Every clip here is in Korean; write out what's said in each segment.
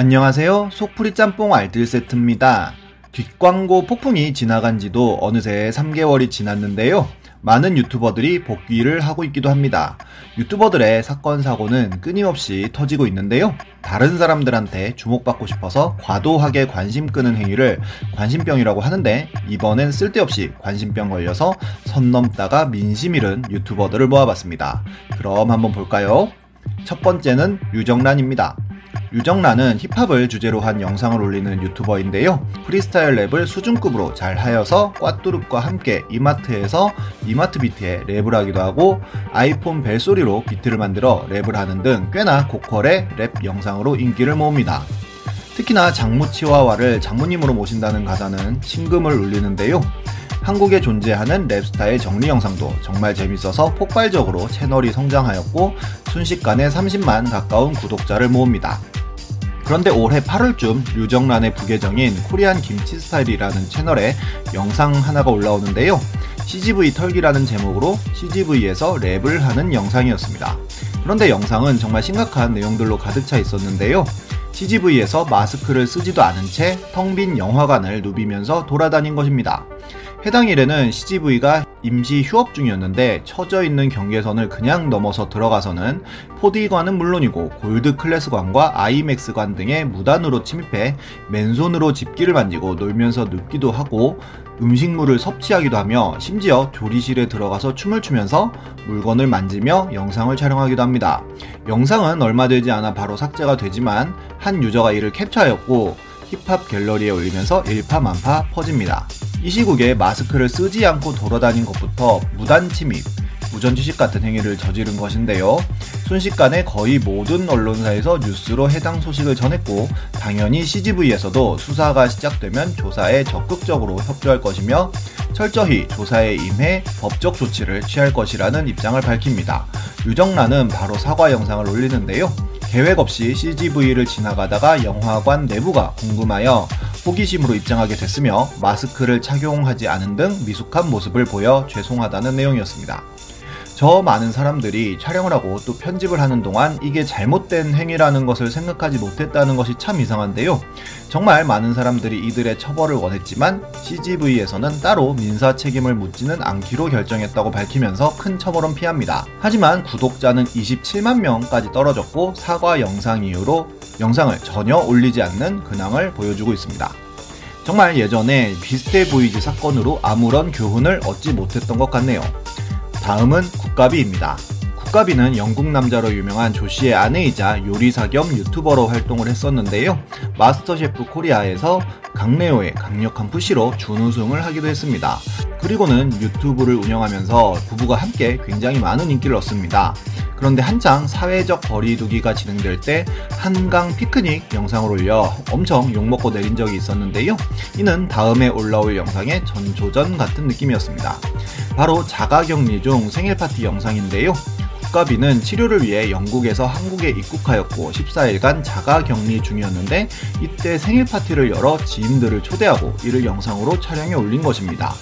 안녕하세요. 속풀이 짬뽕 알뜰 세트입니다. 뒷광고 폭풍이 지나간 지도 어느새 3개월이 지났는데요. 많은 유튜버들이 복귀를 하고 있기도 합니다. 유튜버들의 사건, 사고는 끊임없이 터지고 있는데요. 다른 사람들한테 주목받고 싶어서 과도하게 관심 끄는 행위를 관심병이라고 하는데 이번엔 쓸데없이 관심병 걸려서 선 넘다가 민심 잃은 유튜버들을 모아봤습니다. 그럼 한번 볼까요? 첫 번째는 유정란입니다. 유정란은 힙합을 주제로 한 영상을 올리는 유튜버인데요. 프리스타일 랩을 수준급으로 잘 하여서 꽈뚜룹과 함께 이마트에서 이마트 비트에 랩을 하기도 하고 아이폰 벨소리로 비트를 만들어 랩을 하는 등 꽤나 고퀄의 랩 영상으로 인기를 모읍니다. 특히나 장무 치와와를 장모님으로 모신다는 가사는 심금을 울리는데요. 한국에 존재하는 랩스타의 정리 영상도 정말 재밌어서 폭발적으로 채널이 성장하였고 순식간에 30만 가까운 구독자를 모읍니다. 그런데 올해 8월쯤 유정란의 부계정인 코리안 김치 스타일이라는 채널에 영상 하나가 올라오는데요. CGV 털기라는 제목으로 CGV에서 랩을 하는 영상이었습니다. 그런데 영상은 정말 심각한 내용들로 가득 차 있었는데요. CGV에서 마스크를 쓰지도 않은 채 텅 빈 영화관을 누비면서 돌아다닌 것입니다. 해당 일에는 CGV가 임시 휴업 중이었는데 처져 있는 경계선을 그냥 넘어서 들어가서는 4D관은 물론이고 골드 클래스관과 아이맥스관 등의 무단으로 침입해 맨손으로 집기를 만지고 놀면서 눕기도 하고 음식물을 섭취하기도 하며 심지어 조리실에 들어가서 춤을 추면서 물건을 만지며 영상을 촬영하기도 합니다. 영상은 얼마 되지 않아 바로 삭제가 되지만 한 유저가 이를 캡처하였고 힙합 갤러리에 올리면서 일파만파 퍼집니다. 이 시국에 마스크를 쓰지 않고 돌아다닌 것부터 무단 침입, 무전취식 같은 행위를 저지른 것인데요. 순식간에 거의 모든 언론사에서 뉴스로 해당 소식을 전했고, 당연히 CGV에서도 수사가 시작되면 조사에 적극적으로 협조할 것이며, 철저히 조사에 임해 법적 조치를 취할 것이라는 입장을 밝힙니다. 유정란은 바로 사과 영상을 올리는데요. 계획 없이 CGV를 지나가다가 영화관 내부가 궁금하여 호기심으로 입장하게 됐으며 마스크를 착용하지 않은 등 미숙한 모습을 보여 죄송하다는 내용이었습니다. 저 많은 사람들이 촬영을 하고 또 편집을 하는 동안 이게 잘못된 행위라는 것을 생각하지 못했다는 것이 참 이상한데요. 정말 많은 사람들이 이들의 처벌을 원했지만 CGV에서는 따로 민사 책임을 묻지는 않기로 결정했다고 밝히면서 큰 처벌은 피합니다. 하지만 구독자는 27만 명까지 떨어졌고 사과 영상 이후로 영상을 전혀 올리지 않는 근황을 보여주고 있습니다. 정말 예전에 비슷해 보이지 사건으로 아무런 교훈을 얻지 못했던 것 같네요. 다음은 국가비입니다. 국가비는 영국 남자로 유명한 조씨의 아내이자 요리사 겸 유튜버로 활동을 했었는데요. 마스터 셰프 코리아에서 강레오의 강력한 푸시로 준우승을 하기도 했습니다. 그리고는 유튜브를 운영하면서 부부가 함께 굉장히 많은 인기를 얻습니다. 그런데 한창 사회적 거리두기가 진행될 때 한강 피크닉 영상을 올려 엄청 욕먹고 내린 적이 있었는데요. 이는 다음에 올라올 영상의 전조전 같은 느낌이었습니다. 바로 자가격리 중 생일 파티 영상인데요. 국가비는 치료를 위해 영국에서 한국에 입국하였고 14일간 자가 격리 중이었는데 이때 생일 파티를 열어 지인들을 초대하고 이를 영상으로 촬영해 올린 것입니다.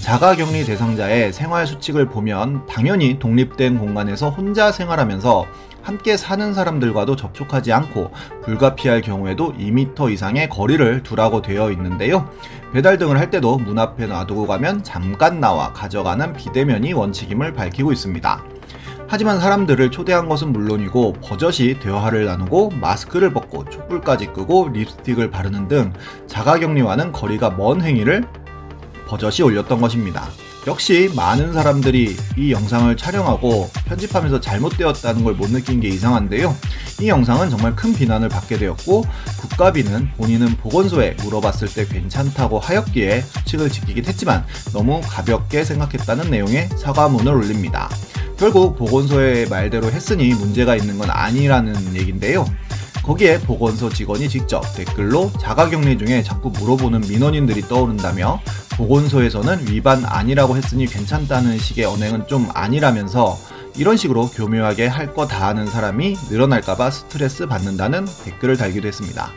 자가격리 대상자의 생활 수칙을 보면 당연히 독립된 공간에서 혼자 생활하면서 함께 사는 사람들과도 접촉하지 않고 불가피할 경우에도 2m 이상의 거리를 두라고 되어 있는데요. 배달 등을 할 때도 문 앞에 놔두고 가면 잠깐 나와 가져가는 비대면이 원칙임을 밝히고 있습니다. 하지만 사람들을 초대한 것은 물론이고 버젓이 대화를 나누고 마스크를 벗고 촛불까지 끄고 립스틱을 바르는 등 자가격리와는 거리가 먼 행위를 버젓이 올렸던 것입니다. 역시 많은 사람들이 이 영상을 촬영하고 편집하면서 잘못되었다는 걸 못 느낀 게 이상한데요. 이 영상은 정말 큰 비난을 받게 되었고 국가비는 본인은 보건소에 물어봤을 때 괜찮다고 하였기에 수칙을 지키긴 했지만 너무 가볍게 생각했다는 내용의 사과문을 올립니다. 결국 보건소의 말대로 했으니 문제가 있는 건 아니라는 얘긴데요. 거기에 보건소 직원이 직접 댓글로 자가격리 중에 자꾸 물어보는 민원인들이 떠오른다며 보건소에서는 위반 아니라고 했으니 괜찮다는 식의 언행은 좀 아니라면서 이런 식으로 교묘하게 할 거 다 하는 사람이 늘어날까봐 스트레스 받는다는 댓글을 달기도 했습니다.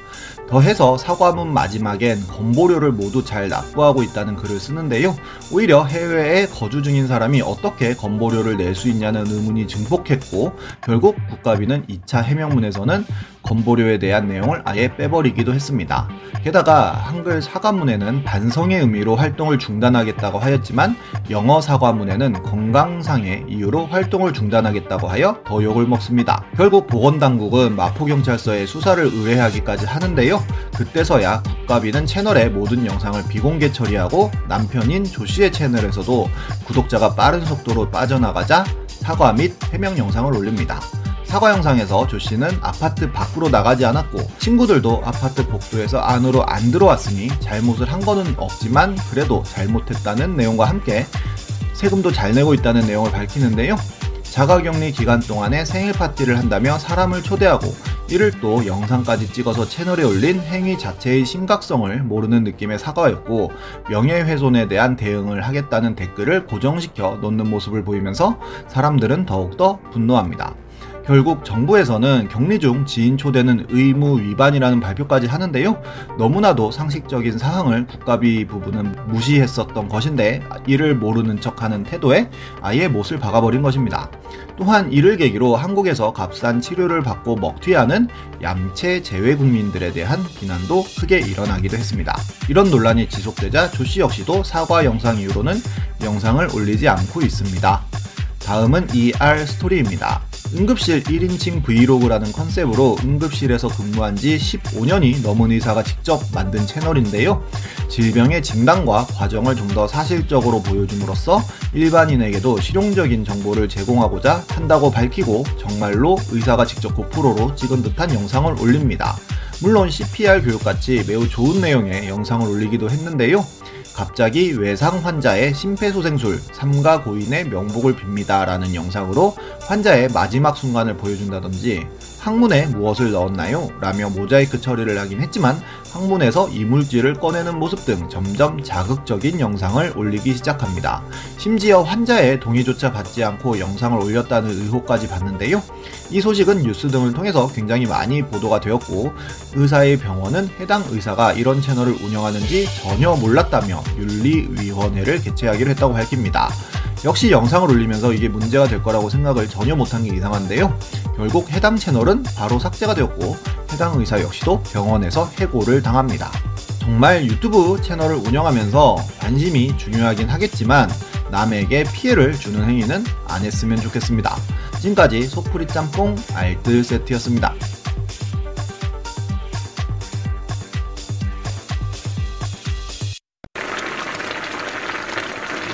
더해서 사과문 마지막엔 건보료를 모두 잘 납부하고 있다는 글을 쓰는데요. 오히려 해외에 거주 중인 사람이 어떻게 건보료를 낼 수 있냐는 의문이 증폭했고 결국 국가비는 2차 해명문에서는 건보료에 대한 내용을 아예 빼버리기도 했습니다. 게다가 한글 사과문에는 반성의 의미로 활동을 중단하겠다고 하였지만 영어 사과문에는 건강상의 이유로 활동을 중단하겠다고 하여 더 욕을 먹습니다. 결국 보건당국은 마포경찰서에 수사를 의뢰하기까지 하는 데요. 그때서야 국가비는 채널의 모든 영상을 비공개 처리하고 남편인 조 씨의 채널에서도 구독자가 빠른 속도로 빠져나가자 사과 및 해명 영상을 올립니다. 사과 영상에서 조 씨는 아파트 밖으로 나가지 않았고 친구들도 아파트 복도에서 안으로 안 들어왔으니 잘못을 한 거는 없지만 그래도 잘못했다는 내용과 함께 세금도 잘 내고 있다는 내용을 밝히는데요. 자가격리 기간 동안에 생일 파티를 한다며 사람을 초대하고 이를 또 영상까지 찍어서 채널에 올린 행위 자체의 심각성을 모르는 느낌의 사과였고 명예훼손에 대한 대응을 하겠다는 댓글을 고정시켜 놓는 모습을 보이면서 사람들은 더욱더 분노합니다. 결국 정부에서는 격리 중 지인 초대는 의무 위반이라는 발표까지 하는데요. 너무나도 상식적인 사항을 국가비 부분은 무시했었던 것인데 이를 모르는 척하는 태도에 아예 못을 박아버린 것입니다. 또한 이를 계기로 한국에서 값싼 치료를 받고 먹튀하는 얌체 재외 국민들에 대한 비난도 크게 일어나기도 했습니다. 이런 논란이 지속되자 조씨 역시도 사과 영상 이후로는 영상을 올리지 않고 있습니다. 다음은 ER 스토리입니다. 응급실 1인칭 브이로그라는 컨셉으로 응급실에서 근무한 지 15년이 넘은 의사가 직접 만든 채널인데요. 질병의 진단과 과정을 좀 더 사실적으로 보여줌으로써 일반인에게도 실용적인 정보를 제공하고자 한다고 밝히고 정말로 의사가 직접 고프로로 찍은 듯한 영상을 올립니다. 물론 CPR 교육같이 매우 좋은 내용의 영상을 올리기도 했는데요. 갑자기 외상 환자의 심폐소생술 삼가 고인의 명복을 빕니다 라는 영상으로 환자의 마지막 순간을 보여준다든지 항문에 무엇을 넣었나요? 라며 모자이크 처리를 하긴 했지만 항문에서 이물질을 꺼내는 모습 등 점점 자극적인 영상을 올리기 시작합니다. 심지어 환자의 동의조차 받지 않고 영상을 올렸다는 의혹까지 받는데요. 이 소식은 뉴스 등을 통해서 굉장히 많이 보도가 되었고 의사의 병원은 해당 의사가 이런 채널을 운영하는지 전혀 몰랐다며 윤리위원회를 개최하기로 했다고 밝힙니다. 역시 영상을 올리면서 이게 문제가 될 거라고 생각을 전혀 못한 게 이상한데요. 결국 해당 채널은 바로 삭제가 되었고 해당 의사 역시도 병원에서 해고를 당합니다. 정말 유튜브 채널을 운영하면서 관심이 중요하긴 하겠지만 남에게 피해를 주는 행위는 안 했으면 좋겠습니다. 지금까지 소프리 짬뽕 알뜰 세트였습니다.